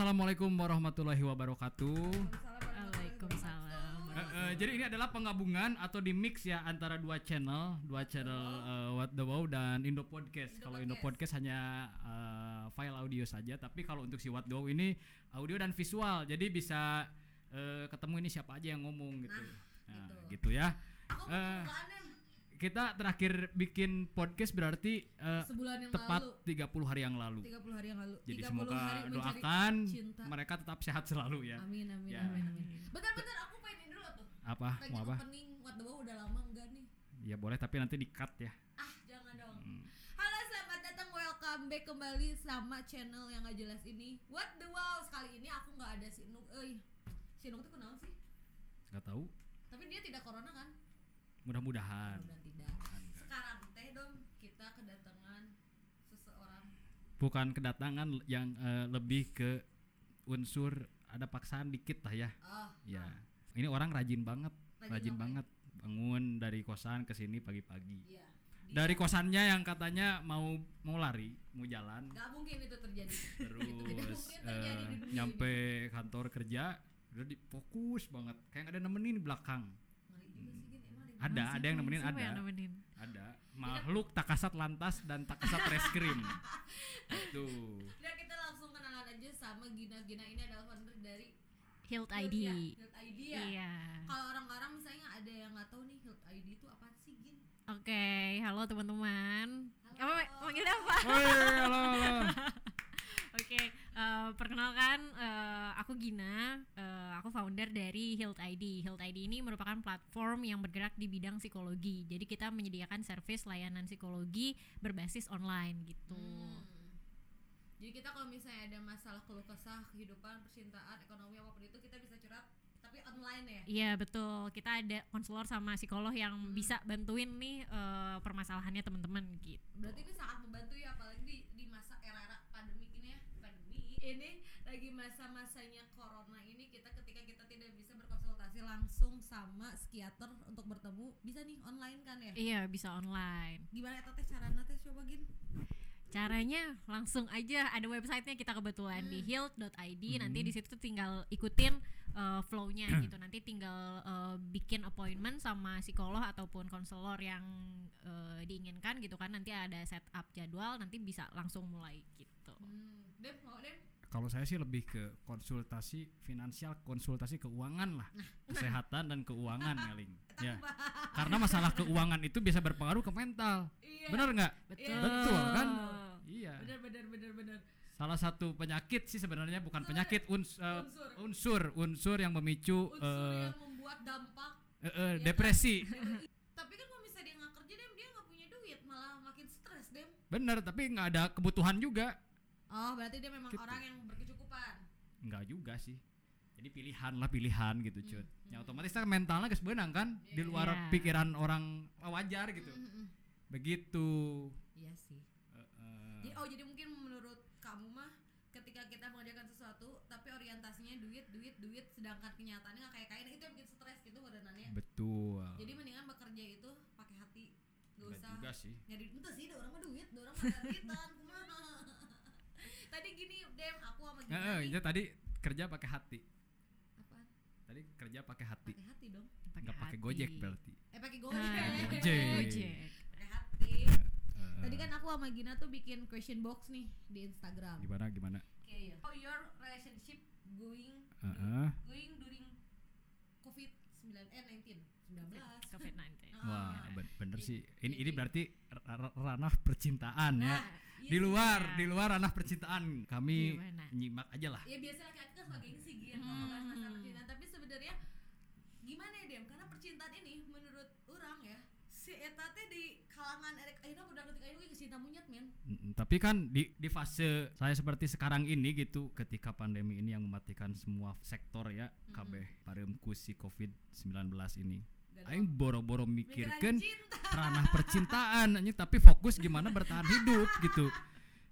Assalamualaikum warahmatullahi wabarakatuh. Waalaikumsalam. Eh, eh, jadi ini adalah penggabungan atau di mix ya antara dua channel, dua channel eh, What the Wow dan Indo Podcast. Indo Kalau Indo Podcast hanya eh, file audio saja, tapi kalau untuk si What the Wow ini audio dan visual. Jadi bisa eh, ketemu ini siapa aja yang ngomong gitu. Nah, gitu ya. Aku Eh, pembukaan, Em. Kita terakhir bikin podcast berarti eh, sebulan yang tepat lalu 30 hari yang lalu. 30 hari yang lalu Jadi 30 semoga doakan cinta. mereka tetap sehat selalu ya. amin amin Ya. amin amin bentar-bentar aku pengen ini dulu tuh Apa? pengen Mau apa? opening what the wow udah lama enggak nih Ya boleh tapi nanti di cut ya. ah jangan dong Hmm. halo selamat datang welcome back kembali sama channel yang gak jelas ini what the wow sekali ini aku nggak ada si Nuk eh si Nuk tuh kenal sih Gak tahu. tapi dia tidak corona kan Mudah-mudahan. mudah sekarang teh dong kita kedatangan seseorang. Bukan kedatangan yang eh, lebih ke unsur ada paksaan dikit lah ya. oh Ya. Ini orang rajin banget, Rajin rajin banget. Bangun dari kosan ke sini pagi-pagi. iya Dari kosannya yang katanya mau mau lari, mau jalan, Gak mungkin itu terjadi. Terus mungkin terjadi di dunia nyampe kantor kerja udah fokus banget. Kayak nggak ada nemenin di belakang Ngeri juga sih, Gin. Emang ada ada ada yang nemenin ada yang nemenin? ada makhluk tak kasat lantas dan tak kasat reskrim tuh Udah kita langsung kenalan aja sama Gina Gina ini adalah founder dari Hilt Hilt ID. ya? Hilt ID ya. Iya. Kalau orang-orang misalnya ada yang nggak tahu nih Hilt ID itu apa sih Gin? Oke, halo teman-teman. Apa manggilnya apa? Woi, halo halo Oke, eh, perkenalkan eh, aku Gina, aku founder dari Hilt ID. Hilt ID ini merupakan platform yang bergerak di bidang psikologi. Jadi kita menyediakan service layanan psikologi berbasis online gitu. Hmm. Jadi kita kalau misalnya ada masalah keluh kesah kehidupan, percintaan, ekonomi apa pun itu kita bisa curhat tapi online ya. Iya betul, kita ada konselor sama psikolog yang bisa bantuin nih eh, permasalahannya teman-teman gitu. Berarti ini sangat membantu ya apalagi di, di masa era-era pandemi ini ya. Pandemi ini lagi masa-masanya corona ini kita ketika berkonsultasi langsung sama psikiater untuk bertemu bisa nih online kan ya. Iya bisa online. Gimana ya teh caranya teh coba gin? Caranya langsung aja ada websitenya kita kebetulan di Hmm. health.id nanti di situ tuh tinggal ikutin uh, flow-nya gitu. Nanti tinggal uh, bikin appointment sama psikolog ataupun konselor yang uh, diinginkan gitu kan. Nanti ada setup jadwal, nanti bisa langsung mulai gitu. Hmm. Dem, mau Dem? Kalau saya sih lebih ke konsultasi finansial konsultasi keuangan lah kesehatan dan keuangan ngaling ya karena masalah keuangan itu bisa berpengaruh ke mental Iya. benar nggak Betul. Betul, kan? iya Benar benar benar benar. salah satu penyakit sih sebenarnya bukan penyakit uns, eh, Unsur. unsur unsur yang memicu Unsur eh, yang membuat dampak. eh, eh, Ya kan? depresi Tapi kan kalau misalnya dia nggak kerja Dem, dia nggak punya duit, malah makin stres Dem. bener tapi nggak ada kebutuhan juga Oh, berarti dia memang Gitu. orang yang berkecukupan. nggak juga sih jadi pilihan lah pilihan gitu cut Hmm, ya hmm. otomatis kan mentalnya beunang kan di Iya. luar Iya. pikiran orang wajar gitu Mm, mm, mm. begitu Iya sih. Eh, eh, Jadi, oh jadi mungkin menurut kamu mah ketika kita mengerjakan sesuatu tapi orientasinya duit duit duit sedangkan kenyataannya nggak kayak kayak itu yang bikin stres gitu nanya. betul Jadi mendingan bekerja itu pakai hati. Gak usah juga sih nyari itu sih ada orang mah duit, ada orang mah duitan, kumaha. Tadi gini, Dem, Eh, eh, nih. ya tadi kerja pakai hati Apaan? tadi kerja pakai hati Pakai hati dong. nggak pakai gojek berarti Eh pakai Ah, gojek. Gojek. Gojek. Pakai hati. Eh, Tadi kan aku sama Gina tuh bikin question box nih di Instagram. gimana gimana Kayak How your relationship going Eh, eh. going during COVID 9 eh 19 19. COVID-19. wah Ah. ben- bener sih ini ini berarti ra- ra- ranah percintaan ya Nah, iya di luar Iya. di luar ranah percintaan kami Gimana? nyimak aja lah Ya biasa laki-laki kan suka gengsi gitu kalau ngebahas masalah Hmm. percintaan, tapi sebenarnya gimana ya Dem? Karena percintaan ini menurut orang ya si eta teh di kalangan erek ayeuna udah ketika ayeuna ge cinta monyet men. Mm, tapi kan di di fase saya seperti sekarang ini gitu ketika pandemi ini yang mematikan semua sektor ya kabeh pareumku si covid-19 ini aing boro-boro mikirkan ranah percintaan anjing, tapi fokus gimana bertahan hidup gitu.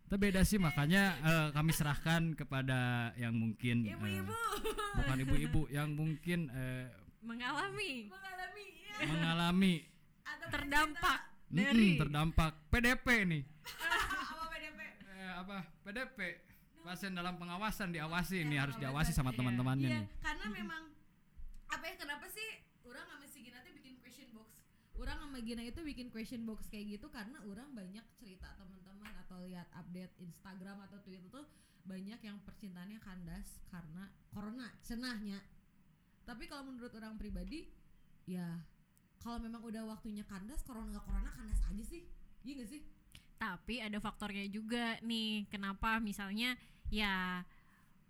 Itu beda sih makanya eh, kami serahkan kepada yang mungkin eh, Ibu-ibu. bukan ibu-ibu yang mungkin eh, Mengalami. Mengalami ya. mengalami. Terdampak mm, dari terdampak. PDP nih. Apa PDP? Eh, apa? PDP pasien dalam pengawasan diawasi Ya, nih harus diawasi sama Iya. teman-temannya Iya, nih. karena memang apa ya kenapa sih orang sama si Gina tuh bikin question box orang sama Gina itu bikin question box kayak gitu karena orang banyak cerita teman-teman atau lihat update Instagram atau Twitter tuh banyak yang percintaannya kandas karena corona cenahnya. Tapi kalau menurut orang pribadi ya kalau memang udah waktunya kandas corona nggak corona kandas aja sih. Iya gak sih? Tapi ada faktornya juga nih kenapa misalnya ya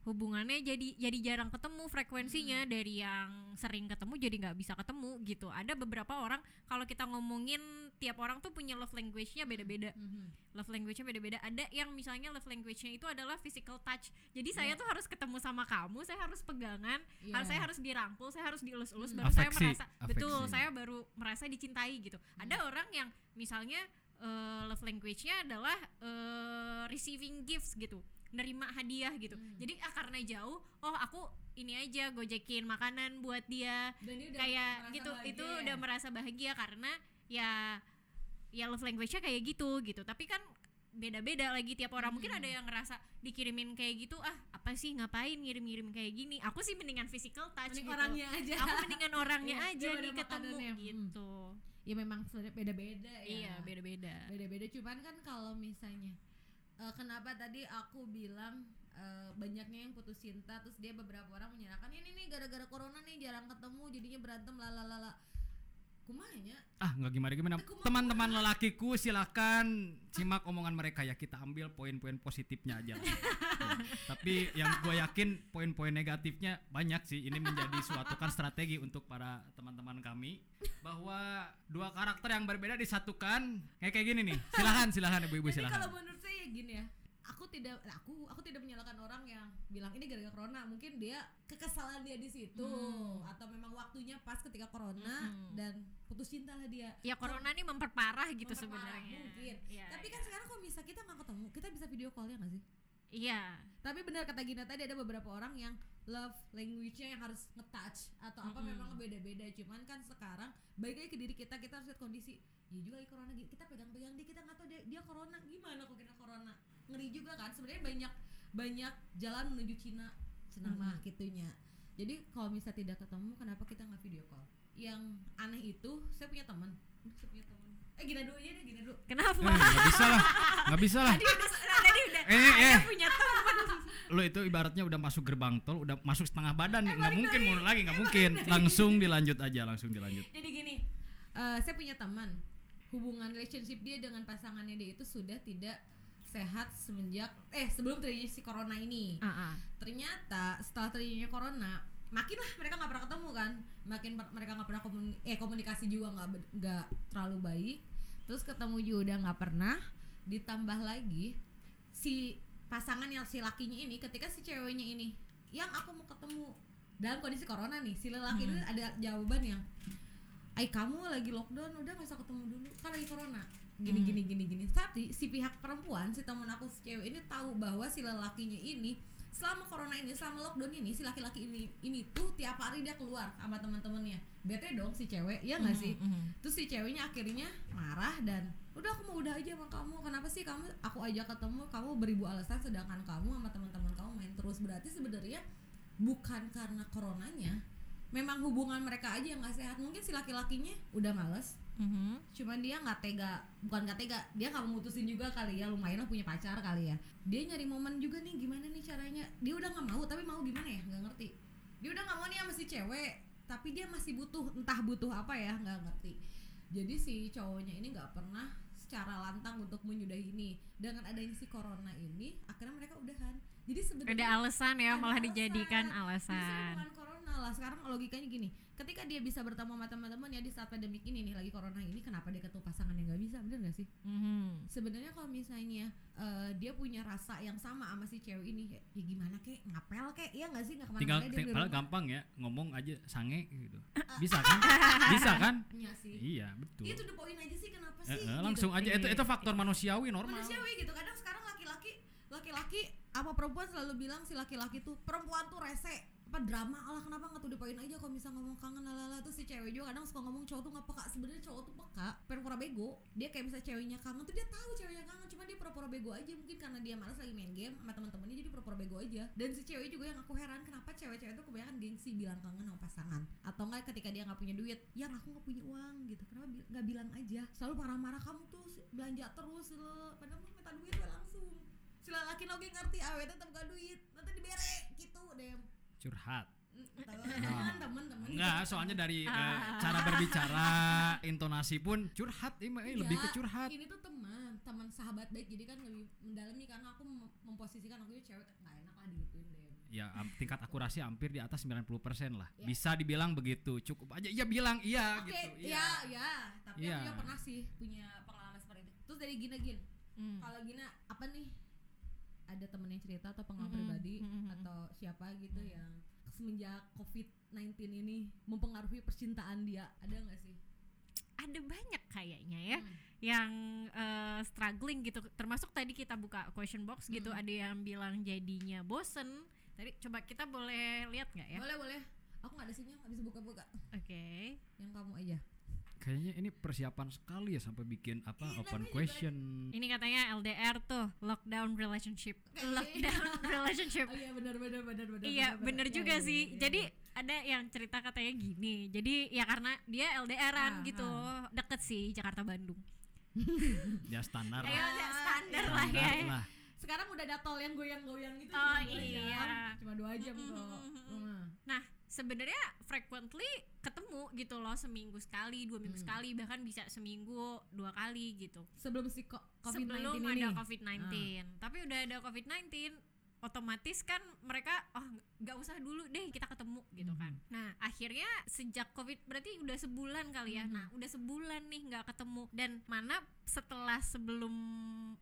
hubungannya jadi jadi jarang ketemu frekuensinya. Dari yang sering ketemu jadi nggak bisa ketemu gitu. Ada beberapa orang kalau kita ngomongin tiap orang tuh punya love language-nya beda-beda. Love language-nya beda-beda. Ada yang misalnya love language-nya itu adalah physical touch. Jadi saya tuh harus ketemu sama kamu saya harus pegangan Iya. harus saya harus dirangkul saya harus dielus-elus Hmm. baru saya Afeksi, merasa betul afeksi. saya baru merasa dicintai gitu. Ada orang yang misalnya eh, love language-nya adalah eh, receiving gifts gitu nerima hadiah gitu Hmm. jadi ah, karena jauh oh aku ini aja gojekin makanan buat dia kayak gitu bahagia itu ya? udah merasa bahagia karena ya ya love language-nya kayak gitu gitu tapi kan beda-beda lagi tiap orang mungkin Hmm. ada yang ngerasa dikirimin kayak gitu ah apa sih ngapain ngirim-ngirim kayak gini aku sih mendingan physical touch Mending gitu. orangnya aja aku mendingan orangnya Iya, aja nih ketemu. Hmm. gitu ya memang sebenarnya beda-beda ya iya beda-beda beda-beda cuman kan kalau misalnya eh, kenapa tadi aku bilang eh, banyaknya yang putus cinta terus dia beberapa orang menyalahkan ini nih gara-gara corona nih jarang ketemu jadinya berantem lalalala kumanya ah nggak gimana gimana? Teman-teman lelakiku silakan simak omongan mereka ya. Kita ambil poin-poin positifnya aja tapi yang gue yakin poin-poin negatifnya banyak sih. Ini menjadi suatu kan strategi untuk para teman-teman kami bahwa dua karakter yang berbeda disatukan. Kayak kayak gini nih. Silakan silakan ibu-ibu jadi silakan kalau menurut saya ya gini ya aku tidak aku aku tidak menyalahkan orang yang bilang ini gara-gara corona. Mungkin dia kekesalan dia di situ. Hmm. atau memang waktunya pas ketika corona Mm-mm. dan putus cinta lah dia. Ya corona ini memperparah gitu Memperparah, sebenarnya. mungkin. Iya, tapi iya. kan sekarang kalau bisa kita nggak ketemu kita bisa video call ya nggak sih iya Tapi benar kata Gina tadi ada beberapa orang yang love language-nya yang harus nge-touch atau apa Mm-mm. memang beda-beda. Cuman kan sekarang baik lagi ke diri kita kita harus lihat kondisi. Ya juga lagi corona gitu. Kita pegang-pegang dia kita nggak tahu dia, dia corona gimana kok kita corona. Ngeri juga kan. Sebenarnya banyak banyak jalan menuju Cina. Cina mah gitunya. Jadi kalau misalnya tidak ketemu kenapa kita nggak video call? Yang aneh itu saya punya teman. Saya punya teman. Eh Gina dulu aja deh, Gina dulu. kenapa Eh, nggak bisa lah nggak bisa lah tadi udah tadi udah Eh, eh. Punya teman lo itu ibaratnya udah masuk gerbang tol udah masuk setengah badan nih nggak mungkin mundur lagi nggak mungkin langsung dilanjut aja langsung dilanjut Jadi gini, eh, saya punya teman hubungan relationship dia dengan pasangannya dia itu sudah tidak sehat semenjak eh sebelum terjadinya si corona ini. Ah, ah. Ternyata setelah terjadinya corona, makin lah mereka nggak pernah ketemu kan, makin mereka nggak pernah komuni- eh komunikasi juga nggak nggak terlalu baik. Terus ketemu juga udah nggak pernah. Ditambah lagi si pasangan yang si lakinya ini ketika si ceweknya ini yang aku mau ketemu dalam kondisi corona nih si lelaki ini ada jawaban yang ay kamu lagi lockdown udah nggak usah ketemu dulu kan lagi corona. Gini gini gini gini. Tapi si pihak perempuan si teman aku si cewek ini tahu bahwa si lelakinya ini selama corona ini selama lockdown ini si laki-laki ini ini tuh tiap hari dia keluar sama teman-temannya. Bete dong si cewek ya nggak sih? Mhm. terus si ceweknya akhirnya marah dan udah aku mau udah aja sama kamu. Kenapa sih kamu aku ajak ketemu kamu beribu alasan sedangkan kamu sama teman-teman kamu main terus. Berarti sebenarnya bukan karena coronanya memang hubungan mereka aja yang nggak sehat. Mungkin si laki-lakinya udah males Mhm. cuman dia nggak tega bukan nggak tega dia nggak mau mutusin juga kali ya lumayan lah punya pacar kali ya. Dia nyari momen juga nih gimana nih caranya? Dia udah nggak mau tapi mau gimana ya? Nggak ngerti. Dia udah nggak mau nih sama si cewek tapi dia masih butuh entah butuh apa ya nggak ngerti. Jadi si cowoknya ini nggak pernah secara lantang untuk menyudahi ini dengan adanya si corona ini akhirnya mereka udahan. Jadi sebenarnya ada alasan ya ada malah alasan. dijadikan alasan bukan corona lah. Sekarang logikanya gini ketika dia bisa bertemu sama teman-teman ya di saat pandemik ini nih lagi corona ini kenapa dia ketemu pasangan yang nggak bisa? Bener gak sih? Mhm. sebenarnya kalau misalnya eh, dia punya rasa yang sama sama si cewek ini ya, ya gimana kek ngapel kek ya nggak sih? Nggak tinggal ke mana-mana dia gampang ya ngomong aja sange gitu. Bisa kan? Bisa kan? Iya sih. Iya betul. Itu the point aja sih kenapa sih eh, gitu. langsung aja itu itu faktor manusiawi normal. Manusiawi gitu kadang sekarang laki-laki laki-laki apa perempuan selalu bilang si laki-laki tuh perempuan tuh rese apa drama Allah kenapa nggak tuh dipoin aja kalau bisa ngomong kangen lalala tuh si cewek juga kadang suka ngomong cowok tuh nggak peka. Sebenarnya cowok tuh peka pura-pura bego. Dia kayak misalnya ceweknya kangen tuh dia tahu ceweknya kangen cuma dia pura-pura bego aja mungkin karena dia malas lagi main game sama teman-temannya jadi pura-pura bego aja. Dan si cewek juga yang aku heran kenapa cewek-cewek tuh kebanyakan gengsi bilang kangen sama pasangan? Atau enggak ketika dia nggak punya duit yang aku nggak punya uang gitu. Kenapa nggak bilang aja? Selalu marah-marah kamu tuh belanja terus le. padahal minta duit langsung. Si laki oge ngerti awe tetap gak duit nanti dibere gitu. Deh curhat. Temen temen enggak soalnya dari eh, Ah. cara berbicara intonasi pun curhat ini eh, lebih ke Iya, curhat. ini tuh teman teman sahabat baik jadi kan lebih mendalami karena aku mem- memposisikan aku ini cewek nggak enak lah digituin deh. Ya am- tingkat akurasi hampir di atas 90% lah. Ya. bisa dibilang begitu cukup aja. Iya bilang iya oke gitu. Iya. iya tapi Iya. aku juga pernah sih punya pengalaman seperti itu. Terus dari Gina Gin. Hmm. kalau Gina apa nih ada temen yang cerita atau pengalaman Mm-mm, pribadi mm-mm. atau siapa gitu Mm. yang semenjak COVID-19 ini mempengaruhi percintaan dia ada nggak sih? Ada banyak kayaknya ya Hmm. yang eh, struggling gitu. Termasuk tadi kita buka question box gitu ada yang bilang jadinya bosen. Tadi coba kita boleh lihat nggak ya? Boleh boleh. Aku nggak ada sinyal nggak bisa buka-buka. Oke. Yang kamu aja kayaknya ini persiapan sekali ya sampai bikin apa Iya, open namanya question. ini katanya LDR tuh lockdown relationship. Kayak- lockdown relationship. Oh iya benar benar benar benar iya bener Ya, juga iya, sih. iya, jadi iya. ada yang cerita katanya gini. Jadi ya karena dia LDRan Ah, gitu. deket sih Jakarta Bandung. Ya standar Ayo, lah. ya, standar standar lah ya. lah. Sekarang udah ada tol yang goyang-goyang gitu Oh, iya. jam. cuma dua jam kok. Nah, sebenarnya frequently ketemu gitu loh seminggu sekali, dua minggu Hmm. sekali, bahkan bisa seminggu dua kali gitu. sebelum si ko- COVID-19 Sebelum ini ada COVID-19. Tapi udah ada COVID-19, otomatis kan mereka oh nggak usah dulu deh kita ketemu gitu kan. Mhm. Nah, akhirnya sejak COVID berarti udah sebulan kali ya. Mhm. Nah, udah sebulan nih nggak ketemu dan mana setelah sebelum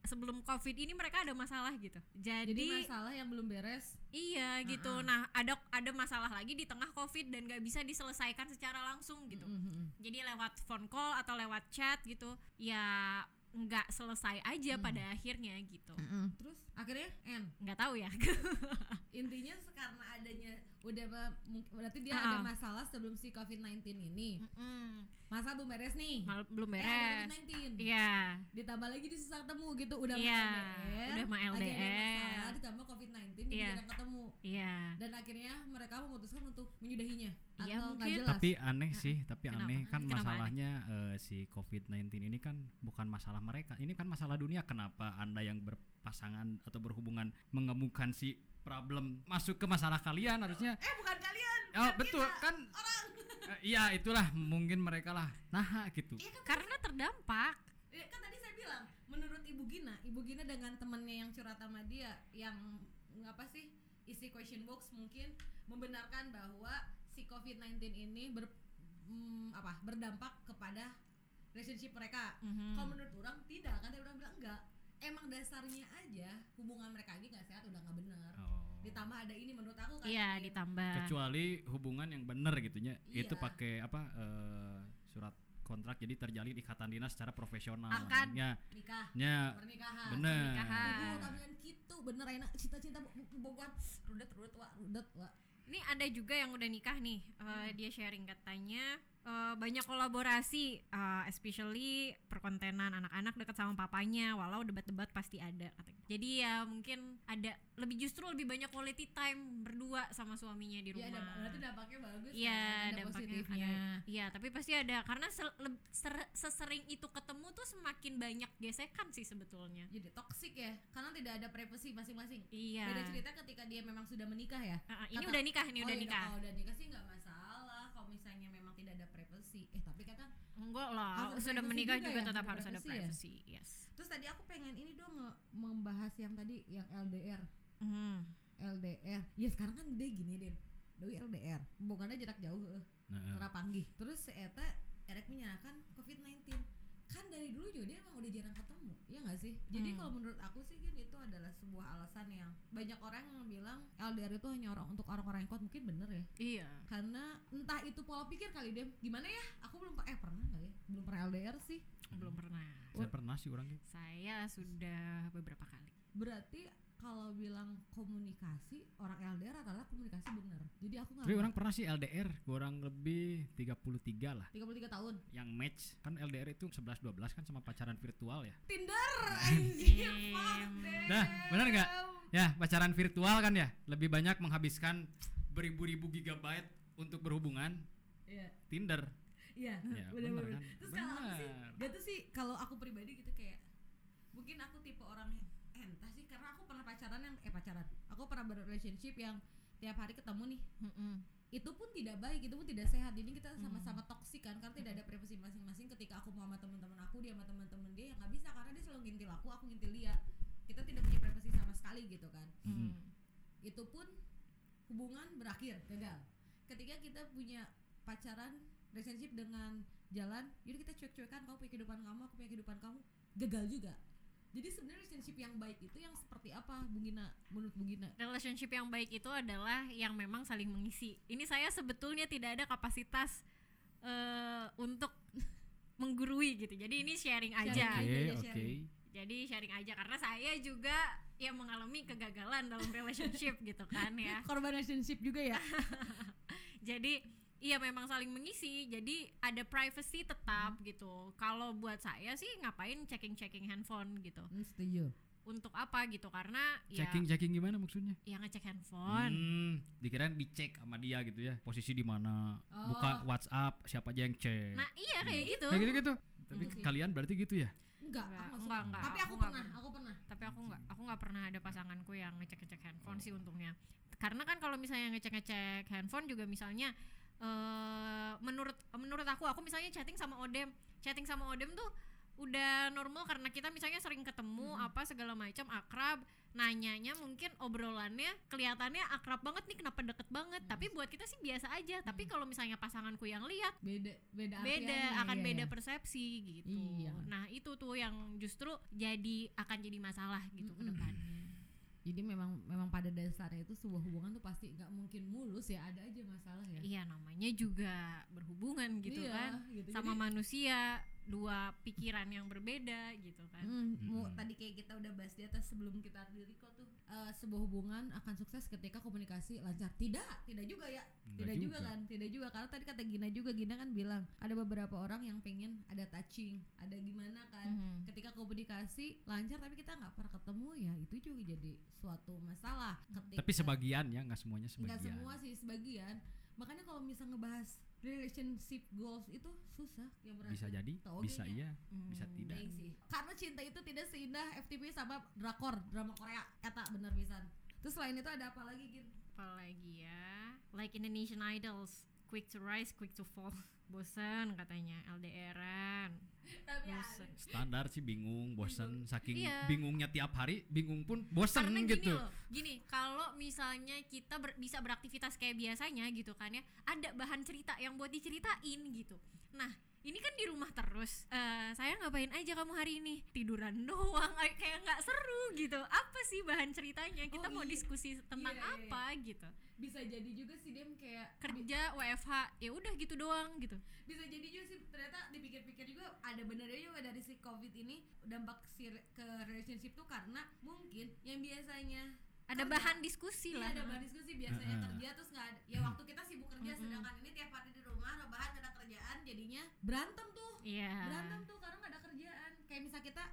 sebelum COVID ini mereka ada masalah gitu. jadi Jadi, masalah yang belum beres Iya gitu. Ah. Nah ada ada masalah lagi di tengah covid dan gak bisa diselesaikan secara langsung gitu. Mm, mm, mm. Jadi lewat phone call atau lewat chat gitu ya nggak selesai aja Hmm. pada akhirnya gitu. Mm-mm. terus akhirnya N Nggak tahu ya. intinya karena adanya udah berarti dia Ah, ada ah. masalah sebelum si COVID-19 ini Mm-mm. masa belum beres nih Mal- belum Eh, ada beres. COVID-19 Iya. ditambah lagi di susah ketemu gitu udah Iya, LDR udah mah lagi ada LDR. masalah ditambah COVID-19 jadi Iya. jarang ketemu Iya. dan akhirnya mereka memutuskan untuk menyudahinya Iya, atau nggak mungkin. jelas tapi aneh sih tapi Kenapa? aneh kan Kenapa masalahnya eh, si COVID-19 ini kan bukan masalah mereka ini kan masalah dunia kenapa anda yang berpasangan atau berhubungan mengemukan si problem masuk ke masalah kalian harusnya eh bukan kalian oh bukan betul kita. kan Eh, iya itulah mungkin mereka lah nah gitu Iya kan Karena terdampak. Ya, kan tadi saya bilang menurut ibu Gina ibu Gina dengan temennya yang curhat sama dia yang apa sih isi question box mungkin membenarkan bahwa si COVID-19 ini ber mm, apa berdampak kepada relationship mereka Mhm. kalau menurut orang tidak kan dia orang bilang enggak emang dasarnya aja hubungan mereka ini nggak sehat udah nggak bener Oh. Ditambah ada ini menurut aku kan Iya ditambah. kecuali hubungan yang benar gitunya itu Iya. pakai apa eh, surat kontrak jadi terjalin ikatan dinas secara profesional Akad. ya nikah ya pernikahan bener pernikahan. Gitu bener enak cita-cita bogohan rudet rudet wa rudet wa Ini ada juga yang udah nikah nih. Eh, Dia sharing katanya eh, banyak kolaborasi, eh, especially perkontenan anak-anak dekat sama papanya. Walau debat-debat pasti ada. katanya. Jadi ya mungkin ada lebih justru lebih banyak quality time berdua sama suaminya di Iya, rumah. dampak- berarti dampaknya bagus Iya, kan? ada dampaknya positifnya. Iya, tapi pasti ada karena se- sesering itu ketemu tuh semakin banyak gesekan sih sebetulnya. Jadi toksik ya, karena tidak ada privasi masing-masing. Iya. Beda cerita ketika dia memang sudah menikah ya. Ah, ah, ini Kata- udah nikah, ini Oh, udah iya, nikah. Kalau udah nikah sih nggak masalah. Kalau misalnya memang tidak ada privasi. Eh tapi kata Enggak lah, Harus sudah privacy menikah juga juga, ya, tetap harus ada privacy ya? privacy. Yes. terus tadi aku pengen ini dong membahas yang tadi yang LDR. Hmm. LDR. Ya sekarang kan dia gini deh. Dewi LDR. Bukannya jarak jauh heeh. Nah, eh. Ora panggih. Terus si Eta erek menyalahkan COVID-19. Kan dari dulu juga dia emang udah jarang ketemu. Ya nggak sih? Jadi Hmm. kalau menurut aku sih kan itu adalah sebuah alasan yang banyak orang yang bilang LDR itu hanya orang untuk orang-orang yang kuat mungkin bener ya. Iya. Karena entah itu pola pikir kali deh. Gimana ya? Aku belum eh pernah nggak ya? Belum pernah LDR sih. Belum pernah. saya pernah sih orangnya Saya sudah beberapa kali. Berarti kalau bilang komunikasi orang LDR rata-rata komunikasi bener jadi aku nggak Tapi orang pernah sih LDR, kurang lebih 33 lah. 33 tahun Yang match kan LDR itu 11 12 kan sama pacaran virtual ya. Tinder anjir. Dah, bener nggak? Ya, pacaran virtual kan ya, lebih banyak menghabiskan beribu-ribu gigabyte untuk berhubungan. Iya, Tinder. iya, Ya, bener bener bener. kan? Terus kalau aku sih, Bener. gak tuh sih kalau aku pribadi gitu kayak mungkin aku tipe orang yang entah sih karena aku pernah pacaran yang eh pacaran, aku pernah berrelationship yang tiap hari ketemu nih. Mm-mm. itu pun tidak baik itu pun tidak sehat. Jadi kita sama-sama toksik kan karena tidak ada privasi masing-masing. Ketika aku mau sama teman-teman aku dia sama teman-teman dia yang nggak bisa karena dia selalu ngintil aku aku ngintil dia. Kita tidak punya privasi sama sekali gitu kan. Mm-mm. itu pun hubungan berakhir gagal. Ketika kita punya pacaran relationship dengan jalan yaudah kita cuek-cuekan kamu punya kehidupan kamu aku punya kehidupan kamu gagal juga jadi sebenarnya relationship yang baik itu yang seperti apa Bu Gina menurut Bu Gina relationship yang baik itu adalah yang memang saling mengisi. Ini saya sebetulnya tidak ada kapasitas eh, untuk menggurui gitu. Jadi ini sharing Sharing aja. Oke, aja ya, oke. sharing. Jadi sharing aja karena saya juga yang mengalami kegagalan dalam relationship gitu kan ya. korban relationship juga ya Jadi iya memang saling mengisi. Jadi ada privacy tetap gitu. Kalau buat saya sih ngapain checking-checking handphone gitu. Hmm, setuju Untuk apa gitu? Karena ya Checking checking gimana maksudnya? yang ngecek handphone. Hmm, dikirain dicek sama dia gitu ya, posisi di mana, buka Oh. WhatsApp, siapa aja yang cek. Nah, iya kayak gitu. Kayak gitu-gitu. Tapi sih. kalian berarti gitu ya? enggak, Enggak, aku nggak enggak, enggak. tapi Aku aku, enggak pernah pernah. aku pernah tapi aku nggak aku nggak pernah ada pasanganku yang ngecek ngecek handphone sih untungnya karena kan kalau misalnya ngecek ngecek handphone juga misalnya eh menurut menurut aku aku misalnya chatting sama Odem chatting sama Odem tuh udah normal karena kita misalnya sering ketemu apa segala macam akrab nanyanya mungkin obrolannya kelihatannya akrab banget nih kenapa deket banget tapi buat kita sih biasa aja tapi kalau misalnya pasanganku yang lihat beda beda beda artiannya, akan iya, beda iya. persepsi gitu. Iya. Nah, itu tuh yang justru jadi akan jadi masalah gitu ke depannya. Jadi memang memang pada dasarnya itu sebuah hubungan tuh pasti nggak mungkin mulus ya ada aja masalah ya Iya, namanya juga berhubungan gitu Iya, kan. gitu. Sama Jadi, manusia dua pikiran yang berbeda gitu kan. Hmm, mau Mm-mm. tadi kayak kita udah bahas di atas sebelum kita diri kok tuh eh, sebuah hubungan akan sukses ketika komunikasi lancar. Tidak, tidak juga ya. Enggak tidak juga. juga. kan, tidak juga karena tadi kata Gina juga Gina kan bilang ada beberapa orang yang pengen ada touching, ada gimana kan. Mhm. Ketika komunikasi lancar tapi kita nggak pernah ketemu ya itu juga jadi suatu masalah. Ketika Tapi sebagian ya, nggak semuanya nggak sebagian. semua sih sebagian. Makanya kalau misal ngebahas relationship goals itu susah yang merasa Bisa jadi, bisa kayaknya. iya, bisa Hmm. tidak. Baik sih. Karena cinta itu tidak seindah FTV sama drakor, drama Korea. Eta bener pisan. Terus selain itu ada apa lagi Gin? Apalagi ya, like Indonesian Idols, quick to rise, quick to fall. Bosen katanya LDRan. Tapi Bosen. Standar sih bingung, bosen, saking Iya. bingungnya tiap hari, bingung pun bosen Karena gitu. gini loh, gini, kalau misalnya kita ber- bisa beraktivitas kayak biasanya gitu kan ya, ada bahan cerita yang buat diceritain gitu. Nah, ini kan di rumah terus. Eh, saya ngapain aja kamu hari ini? Tiduran doang, kayak nggak seru gitu. Apa sih bahan ceritanya? Kita Oh, mau iya. diskusi tentang Iya, iya, iya. apa gitu? Bisa jadi juga sih Dem kayak Kerja WFH, ya udah gitu doang gitu. bisa jadi juga sih ternyata dipikir-pikir juga ada benernya juga dari si covid ini dampak si re- ke relationship tuh karena mungkin yang biasanya Ada kerja, bahan diskusi iya, lah. ada bahan diskusi biasanya Heeh. kerja terus nggak ada ya waktu kita sibuk kerja Mm-mm. sedangkan ini tiap hari di rumah rebahan nggak ada kerjaan jadinya berantem tuh Iya. berantem tuh karena nggak ada kerjaan kayak misal kita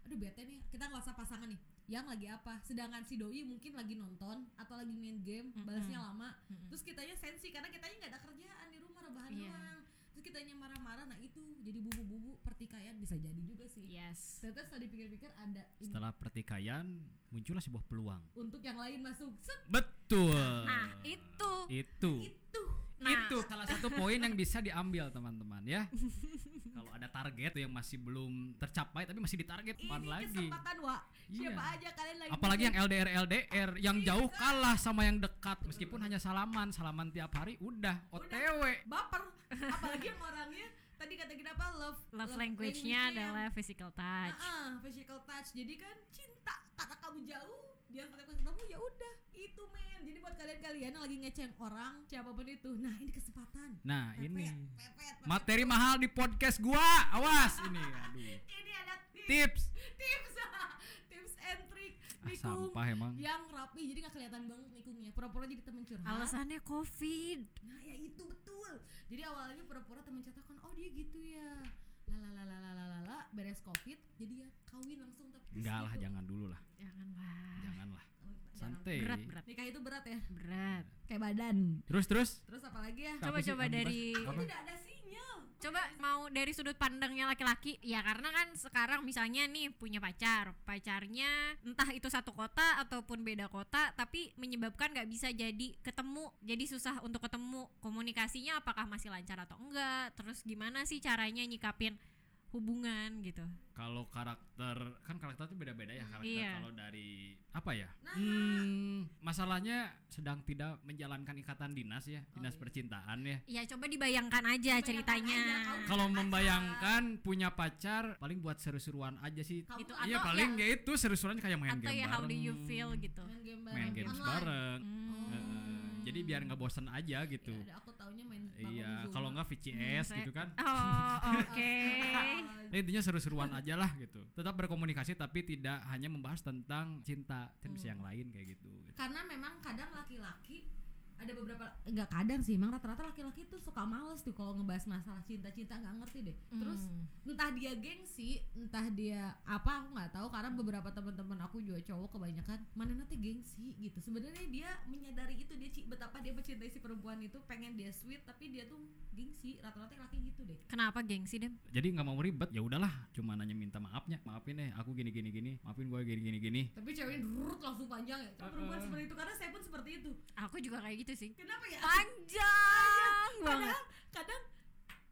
aduh bete nih kita nggak usah pasangan nih yang lagi apa sedangkan si doi mungkin lagi nonton atau lagi main game Mm-mm. balasnya lama Mm-mm. terus kitanya sensi karena kitanya nggak ada kerjaan di rumah rebahan Iya. doang terus kitanya marah-marah nah itu jadi bubu-bubu pertikaian bisa jadi juga sih Yes. ternyata setelah dipikir-pikir ada in- Setelah pertikaian muncullah sebuah peluang. untuk yang lain masuk set Betul. Nah, itu. itu. itu Nah, itu salah satu poin yang bisa diambil teman-teman ya. Kalau ada target yang masih belum tercapai tapi masih ditarget ini apaan lagi. kesempatan wa Iya. siapa aja kalian lagi Apalagi yang LDR LDR yang jauh kalah sama yang dekat meskipun hanya salaman, salaman tiap hari udah OTW. baper apalagi yang orangnya tadi kata kita apa love love language-nya adalah physical touch. Ah, physical touch. Jadi kan cinta karena kamu jauh, dia kata ketemu ya udah itu men. Jadi buat kalian-kalian yang lagi ngeceng orang siapa pun itu, nah ini kesempatan. Nah, Pepet, ini pepet, pepet. materi mahal di podcast gua. Awas ini. Aduh. Ini ada tips, Tips. tips, tips and trick Ah, nikung sampah emang. yang rapi jadi nggak kelihatan banget nikungnya pura-pura jadi temen curhat Alasannya covid. nah ya itu betul jadi awalnya pura-pura temen curhat kan oh dia gitu ya lalalalalalala beres covid jadi ya kawin langsung tapi Enggak lah, jangan dulu lah. Janganlah. Janganlah. Oh, jangan. Santai. Berat berat nikah itu berat ya berat. kayak badan Terus terus. terus apa lagi ya sih Coba-coba kamu dari? Apa? tidak ada sinyal coba mau dari sudut pandangnya laki-laki? Ya karena kan sekarang misalnya nih punya pacar. Pacarnya entah itu satu kota ataupun beda kota tapi menyebabkan nggak bisa jadi ketemu. Jadi susah untuk ketemu. Komunikasinya apakah masih lancar atau enggak? Terus gimana sih caranya nyikapin hubungan gitu Kalau karakter kan karakter itu beda-beda ya karakter Iya. kalau dari apa ya? Nah. Hmm, masalahnya sedang tidak menjalankan ikatan dinas ya, dinas iya. percintaan ya. ya coba dibayangkan aja Bayangkan ceritanya aja, Kalau pacar. membayangkan punya pacar paling buat seru-seruan aja sih. Kamu Itu Iya paling ya itu seru-seruan kayak main atau game ya how do you bareng. feel gitu main game bareng Main games online. bareng. Hmm. Jadi biar nggak bosan aja gitu. Ya, aku taunya main Iya, kalau nggak VCS Hmm, gitu kan. oh oke Nah, intinya seru-seruan aja lah gitu. Tetap berkomunikasi tapi tidak hanya membahas tentang cinta, kan bisa Hmm. yang lain kayak gitu. karena memang kadang laki-laki ada beberapa enggak kadang sih emang rata-rata laki-laki tuh suka males tuh kalau ngebahas masalah cinta-cinta nggak ngerti deh terus Hmm. entah dia gengsi entah dia apa aku nggak tahu karena beberapa teman-teman aku juga cowok kebanyakan mana nanti gengsi gitu sebenarnya dia menyadari itu dia betapa dia mencintai si perempuan itu pengen dia sweet tapi dia tuh gengsi rata-rata laki gitu deh kenapa gengsi dem Jadi nggak mau ribet, ya udahlah, cuma nanya minta maafnya. Maafin deh, aku gini gini gini. Maafin gue gini gini gini. tapi ceweknya langsung panjang ya perempuan Uh-uh. seperti itu karena saya pun seperti itu aku juga kayak gitu sih. Kenapa ya? Panjang banget. kadang kadang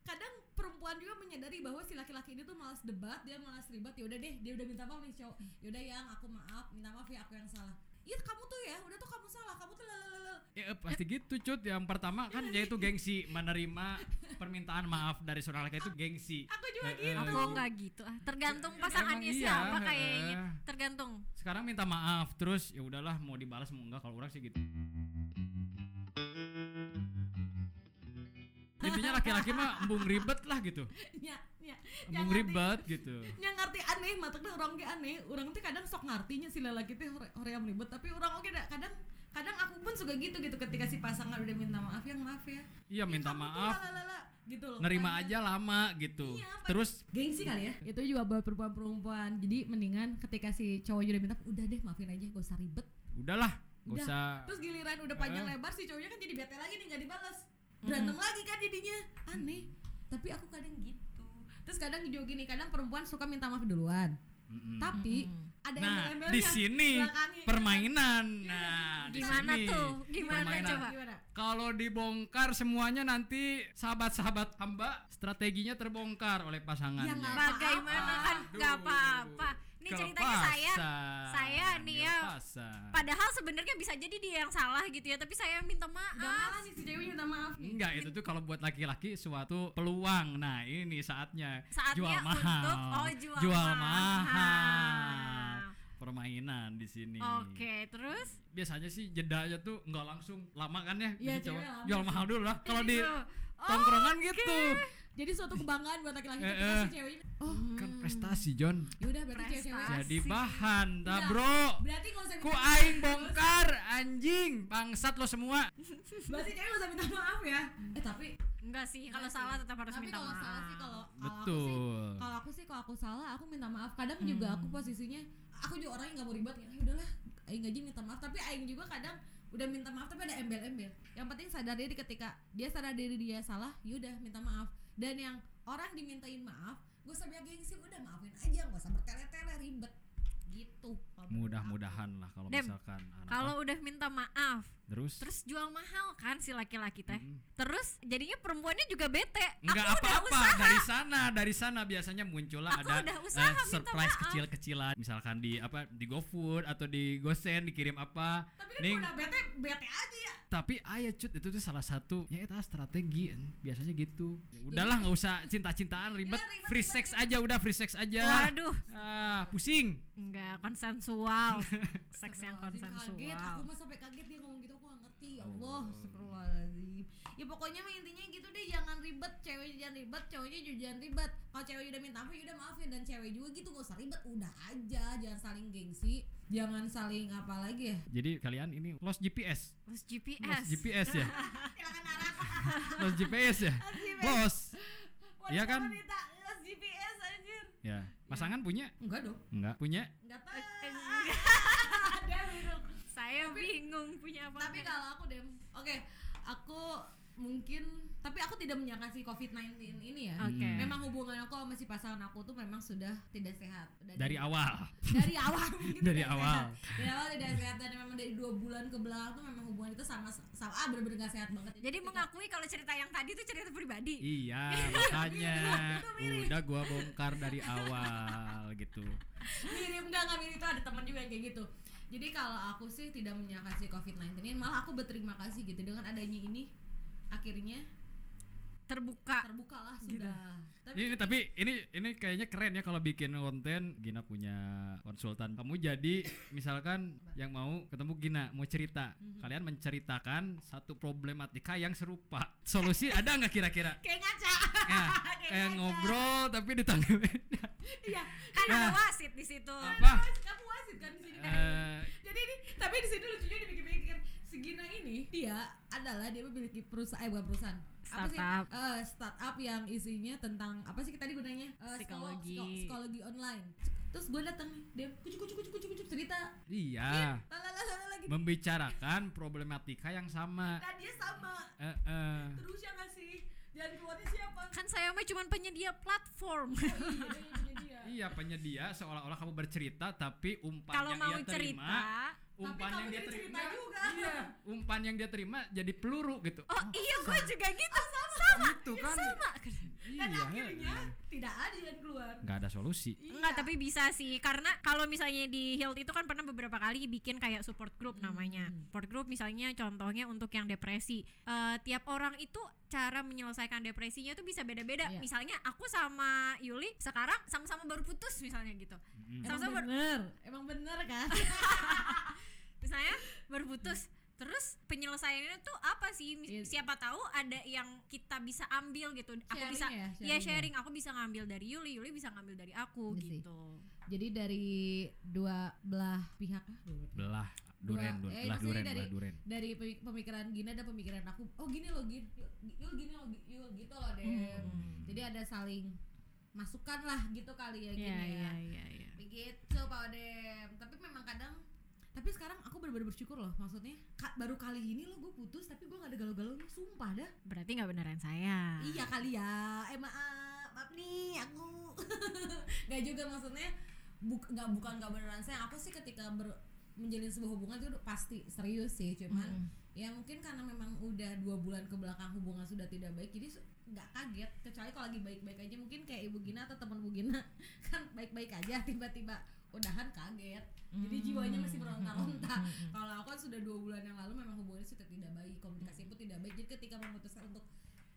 kadang perempuan juga menyadari bahwa si laki-laki ini tuh malas debat dia malas ribet. Ya udah deh dia udah minta maaf nih cowok. Yaudah yang aku maaf minta maaf ya aku yang salah. Iya kamu tuh ya udah tuh kamu salah kamu tuh lalalala Ya eh, pasti gitu cut. Yang pertama kan dia itu gengsi menerima permintaan maaf dari seorang laki itu gengsi. aku juga Eh, eh, gitu. Aku nggak gitu. Ah tergantung pasangannya Emang iya, siapa kayaknya. heeh. tergantung. Sekarang minta maaf terus ya udahlah mau dibalas mau enggak kalau orang sih gitu. Intinya laki-laki mah embung ribet lah gitu. ya ya Embung ribet gitu. yang ngerti aneh mataknya orang ge aneh. Orang tuh kadang sok ngartinya si lelaki teh hore hore yang ribet. Tapi orang oke dah kadang kadang aku pun suka gitu gitu. Ketika si pasangan udah minta maaf yang maaf ya. Iya minta kamu tuh maaf, lalalala, gitu loh. Nerima aja lama gitu. Iya, Terus gengsi kali ya. Itu juga buat perempuan-perempuan. Jadi mendingan ketika si cowok udah minta udah deh maafin aja gak usah ribet. Udahlah, gak Udah. usah. Terus giliran udah panjang Eh. lebar si cowoknya kan jadi bete lagi nih nggak dibalas berantem lagi kan jadinya aneh tapi aku kadang gitu terus kadang juga gini kadang perempuan suka minta maaf duluan Mm-mm. tapi Mm-mm. ada Nah, embel-embelnya di sini permainan. Nah, di Gimana sini. tuh? Gimana Permainan. coba? Kalau dibongkar semuanya nanti sahabat-sahabat hamba strateginya terbongkar oleh pasangannya. Ya, bagaimana kan nggak apa-apa ini ceritanya saya saya nih ya, padahal sebenarnya bisa jadi dia yang salah gitu ya tapi saya minta maaf malah nih si cewek minta maaf nih Enggak, itu tuh kalau buat laki-laki suatu peluang. Nah, ini saatnya, Saatnya jual mahal. untuk oh jual, mahal. Permainan di sini. Oke, terus Biasanya sih jedanya tuh nggak langsung lama kan ya? Iya, jual sih. mahal dulu lah. Kalau di Gitu. tongkrongan gitu. Jadi suatu kebanggaan buat laki-laki ketika si ceweknya oh Kan prestasi, John. yaudah berarti cewek-cewek Prestasi. Jadi Asik. bahan, dah Udah. bro. berarti nggak usah Ku aing bongkar anjing, bangsat lo semua. berarti cewek nggak usah minta maaf ya eh tapi enggak sih kalau salah sih. tetap harus tapi minta kalau maaf salah sih kalau kalau aku sih Betul. kalau aku sih kalau aku salah aku minta maaf kadang juga aku posisinya aku juga orang yang nggak mau ribet ya "Eh, udahlah aing aja minta maaf tapi aing juga kadang udah minta maaf tapi ada embel-embel yang penting sadar diri ketika dia sadar diri dia salah yaudah minta maaf dan yang orang dimintain maaf gak usah biar gengsi udah maafin aja gak usah bertele-tele ribet gitu. Mudah-mudahan lah kalau misalkan kalau udah minta maaf terus? terus jual mahal kan si laki-laki teh? Mm. terus jadinya perempuannya juga bete. Udah apa-apa dari sana, dari sana biasanya muncullah Aku ada udah eh, usaha minta surprise kecil-kecilan, misalkan di apa di GoFood atau di GoSend dikirim apa. tapi kan udah bete bete aja ya. Tapi ayah cut itu tuh salah satu ya itu strategi en. biasanya gitu. Ya udahlah nggak usah cinta-cintaan ribet, Ya, ribet, free ribet, sex aja udah free sex aja. waduh Ah, pusing. enggak konsensual seks yang Astagfirullahaladzim, kaget aku konsensual mah sampai kaget dia ngomong gitu aku gak ngerti ya Allah astagfirullahaladzim ya pokoknya mah intinya gitu deh jangan ribet ceweknya jangan ribet cowoknya juga jangan ribet kalau cewek udah minta maaf ya udah maafin dan cewek juga gitu gak usah ribet udah aja jangan saling gengsi jangan saling apa lagi ya Jadi kalian ini lost GPS. Terus GPS. Lost GPS ya. silakan arah Lost GPS ya. GPS. Lost. Wanita- Iya kan? wanita los GPS anjir Ya. Pasangan punya? enggak dong Enggak. Punya? enggak tahu Eh, bingung Saya bingung punya apa. tapi kalau aku dem oke aku mungkin tapi aku tidak menyangka si covid-19 ini ya Oke. Hmm. memang hubungan aku sama si pasangan aku tuh memang sudah tidak sehat Dari awal. dari awal mungkin Dari tidak awal. sehat. dari awal tidak sehat dan memang dari dua bulan ke belakang tuh memang hubungan itu sama sama ah bener-bener gak sehat banget Jadi Ketika- mengakui kalau cerita yang tadi itu cerita pribadi. Iya, makanya udah gua bongkar dari awal gitu. mirip enggak enggak mirip itu ada teman juga yang kayak gitu jadi kalau aku sih tidak menyangka si covid-19 ini malah aku berterima kasih gitu dengan adanya ini akhirnya Terbuka. terbuka lah Gitu. sudah tapi Ini tapi ini ini kayaknya keren ya kalau bikin konten Gina punya konsultan. Kamu jadi misalkan yang mau ketemu Gina mau cerita, kalian menceritakan satu problematika yang serupa. Solusi ada nggak kira-kira? kayak ngaca Ya, kayak ngobrol tapi ditanggepin. iya Kan ada Nah. wasit di situ. Apa? kamu wasit kan di sini kan Eh, jadi ini tapi di sini lucunya dipikir-pikir Segina ini dia adalah dia memiliki perusahaan eh bukan perusahaan. Apa sih? Startup. Eh, startup yang isinya tentang apa sih tadi gunanya Eh, psikolo- Psikologi. psiko- psikologi online. Terus gue datang dia kucuk kucuk kucuk kucuk kucuk cerita. Iya, lagi. Membicarakan problematika yang sama. dan dia sama. Eh, eh. terus ya nggak sih? Jalan keluarnya siapa? Kan saya mah cuma penyedia platform. iya dia punya dia Iya penyedia seolah-olah kamu bercerita tapi umpan Kalau yang mau dia terima cerita, umpan yang dia terima juga. iya umpan yang dia terima jadi peluru gitu oh iya gue juga gitu. sama. gitu kan Sama. dan iya akhirnya tidak ada jalan keluar nggak ada solusi Enggak, tapi bisa sih karena kalau misalnya di Hilt itu kan pernah beberapa kali bikin kayak support group namanya. Support group misalnya contohnya untuk yang depresi. Eh, tiap orang itu cara menyelesaikan depresinya itu bisa beda-beda. Iya. Misalnya aku sama Yuli sekarang sama-sama baru putus misalnya gitu. Mm. emang Sama-sama baru- bener emang bener kan misalnya baru putus terus penyelesaiannya tuh apa sih? Iya. siapa tahu ada yang kita bisa ambil gitu. Aku Sharing bisa ya, ya sharing ya. sharing. Aku bisa ngambil dari Yuli Yuli bisa ngambil dari aku Iya sih. gitu. Jadi dari dua belah pihak ah, belah duren Dua- duren eh, belah duren dari- belah duren. dari pemi- pemikiran Gina dan pemikiran aku. Oh gini loh gini yul gini loh yul gitu loh deh Hmm. jadi ada saling masukan lah gitu kali ya Iya gini iya ya. iya iya begitu Pak Odem tapi memang kadang tapi sekarang aku benar-benar bersyukur loh maksudnya ka- baru kali ini loh gue putus tapi gue gak ada galau-galaunya sumpah dah. Berarti nggak beneran saya iya kali ya. Eh maaf maaf nih aku nggak juga maksudnya buk nggak bukan nggak beneran saya aku sih ketika ber menjalin sebuah hubungan itu pasti serius sih cuman Mm. ya mungkin karena memang udah dua bulan ke belakang hubungan sudah tidak baik jadi nggak kaget. Kecuali kalau lagi baik-baik aja mungkin kayak ibu Gina atau teman ibu Gina kan baik-baik aja tiba-tiba udahan kaget. Jadi jiwanya masih meronta-ronta kalau aku kan sudah dua bulan yang lalu memang hubungannya sudah tidak baik komunikasi pun tidak baik. Jadi ketika memutuskan untuk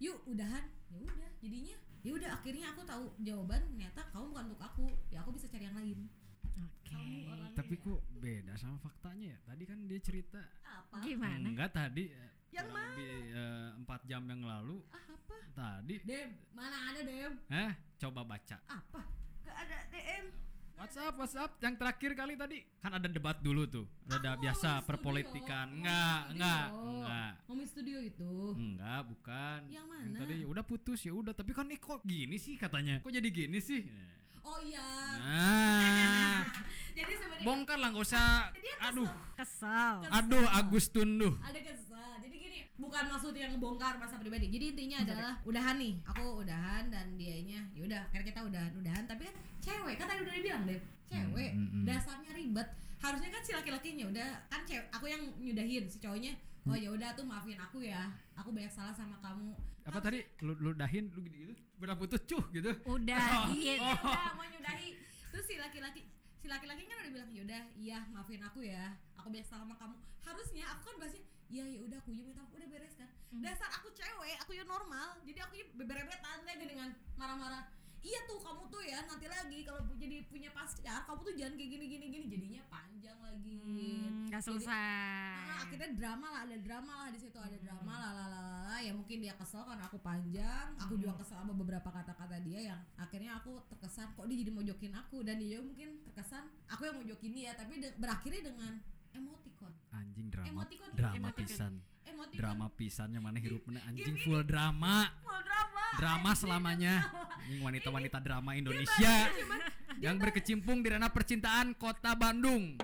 yuk udahan. Ya udah jadinya ya udah akhirnya aku tahu jawaban ternyata kamu bukan untuk aku. Ya aku bisa cari yang lain. Oke. Kamu orangnya tapi ya. kok beda sama faktanya ya? Tadi kan dia cerita apa? Gimana? Enggak tadi eh, Yang kurang lebih eh, empat jam yang lalu ah apa? tadi dem mana ada dem? Eh coba baca. Apa? Gak ada WhatsApp, WhatsApp yang terakhir kali tadi. Kan ada debat dulu tuh, ada Aku biasa ngomongin perpolitikan, enggak, enggak, studio. enggak, ngomongin studio itu enggak, bukan. Yang mana? tadi udah putus ya udah, tapi kan nih kok gini sih katanya, kok jadi gini sih? oh iya. Nah, jadi sebenarnya bongkar lah nggak usah, Dia kesel. aduh, kesel. Aduh Agus tunduh. ada kesal jadi gini bukan maksudnya ngebongkar masa pribadi. Jadi intinya adalah udahan nih. Aku udahan dan dianya ya udah. Akhirnya kita udahan udahan tapi kan cewek kan tadi udah dibilang deh cewek Hmm, hmm, hmm. dasarnya ribet. Harusnya kan si laki-lakinya udah kan cewek aku yang nyudahin si cowoknya. Oh ya udah tuh maafin aku ya. Aku banyak salah sama kamu. Apa tadi? Lu, lu dahin, lu gitu, gitu, udah putus cuh gitu. udah iya ya udah mau nyudahi. Terus si laki-laki si laki-laki kan udah bilang yaudah iya maafin aku ya. Aku biasa sama kamu. Harusnya aku kan bahasnya iya ya udah aku juga minta maaf, udah beres kan. Dasar aku cewek aku ya normal. Jadi aku ya beberebetan deh dengan marah-marah iya tuh kamu tuh ya nanti lagi kalau jadi punya pacar kamu tuh jangan kayak gini gini gini jadinya panjang lagi. Hmm, nggak Jadi- selesai. Ah, akhirnya drama lah ada drama lah di situ ada drama lah lah lah lah, ya mungkin dia kesel karena aku panjang aku juga kesel sama beberapa kata-kata dia yang akhirnya aku terkesan kok dia jadi mojokin aku? Dan dia mungkin terkesan aku yang mojokin dia tapi de- berakhirnya dengan emoticon. Anjing drama Emoticon. drama Emoticon. pisan. Emoticon. Drama pisan yang mana hirup anjing full drama. Full drama drama selamanya. Wanita-wanita drama Indonesia yang berkecimpung di ranah percintaan kota Bandung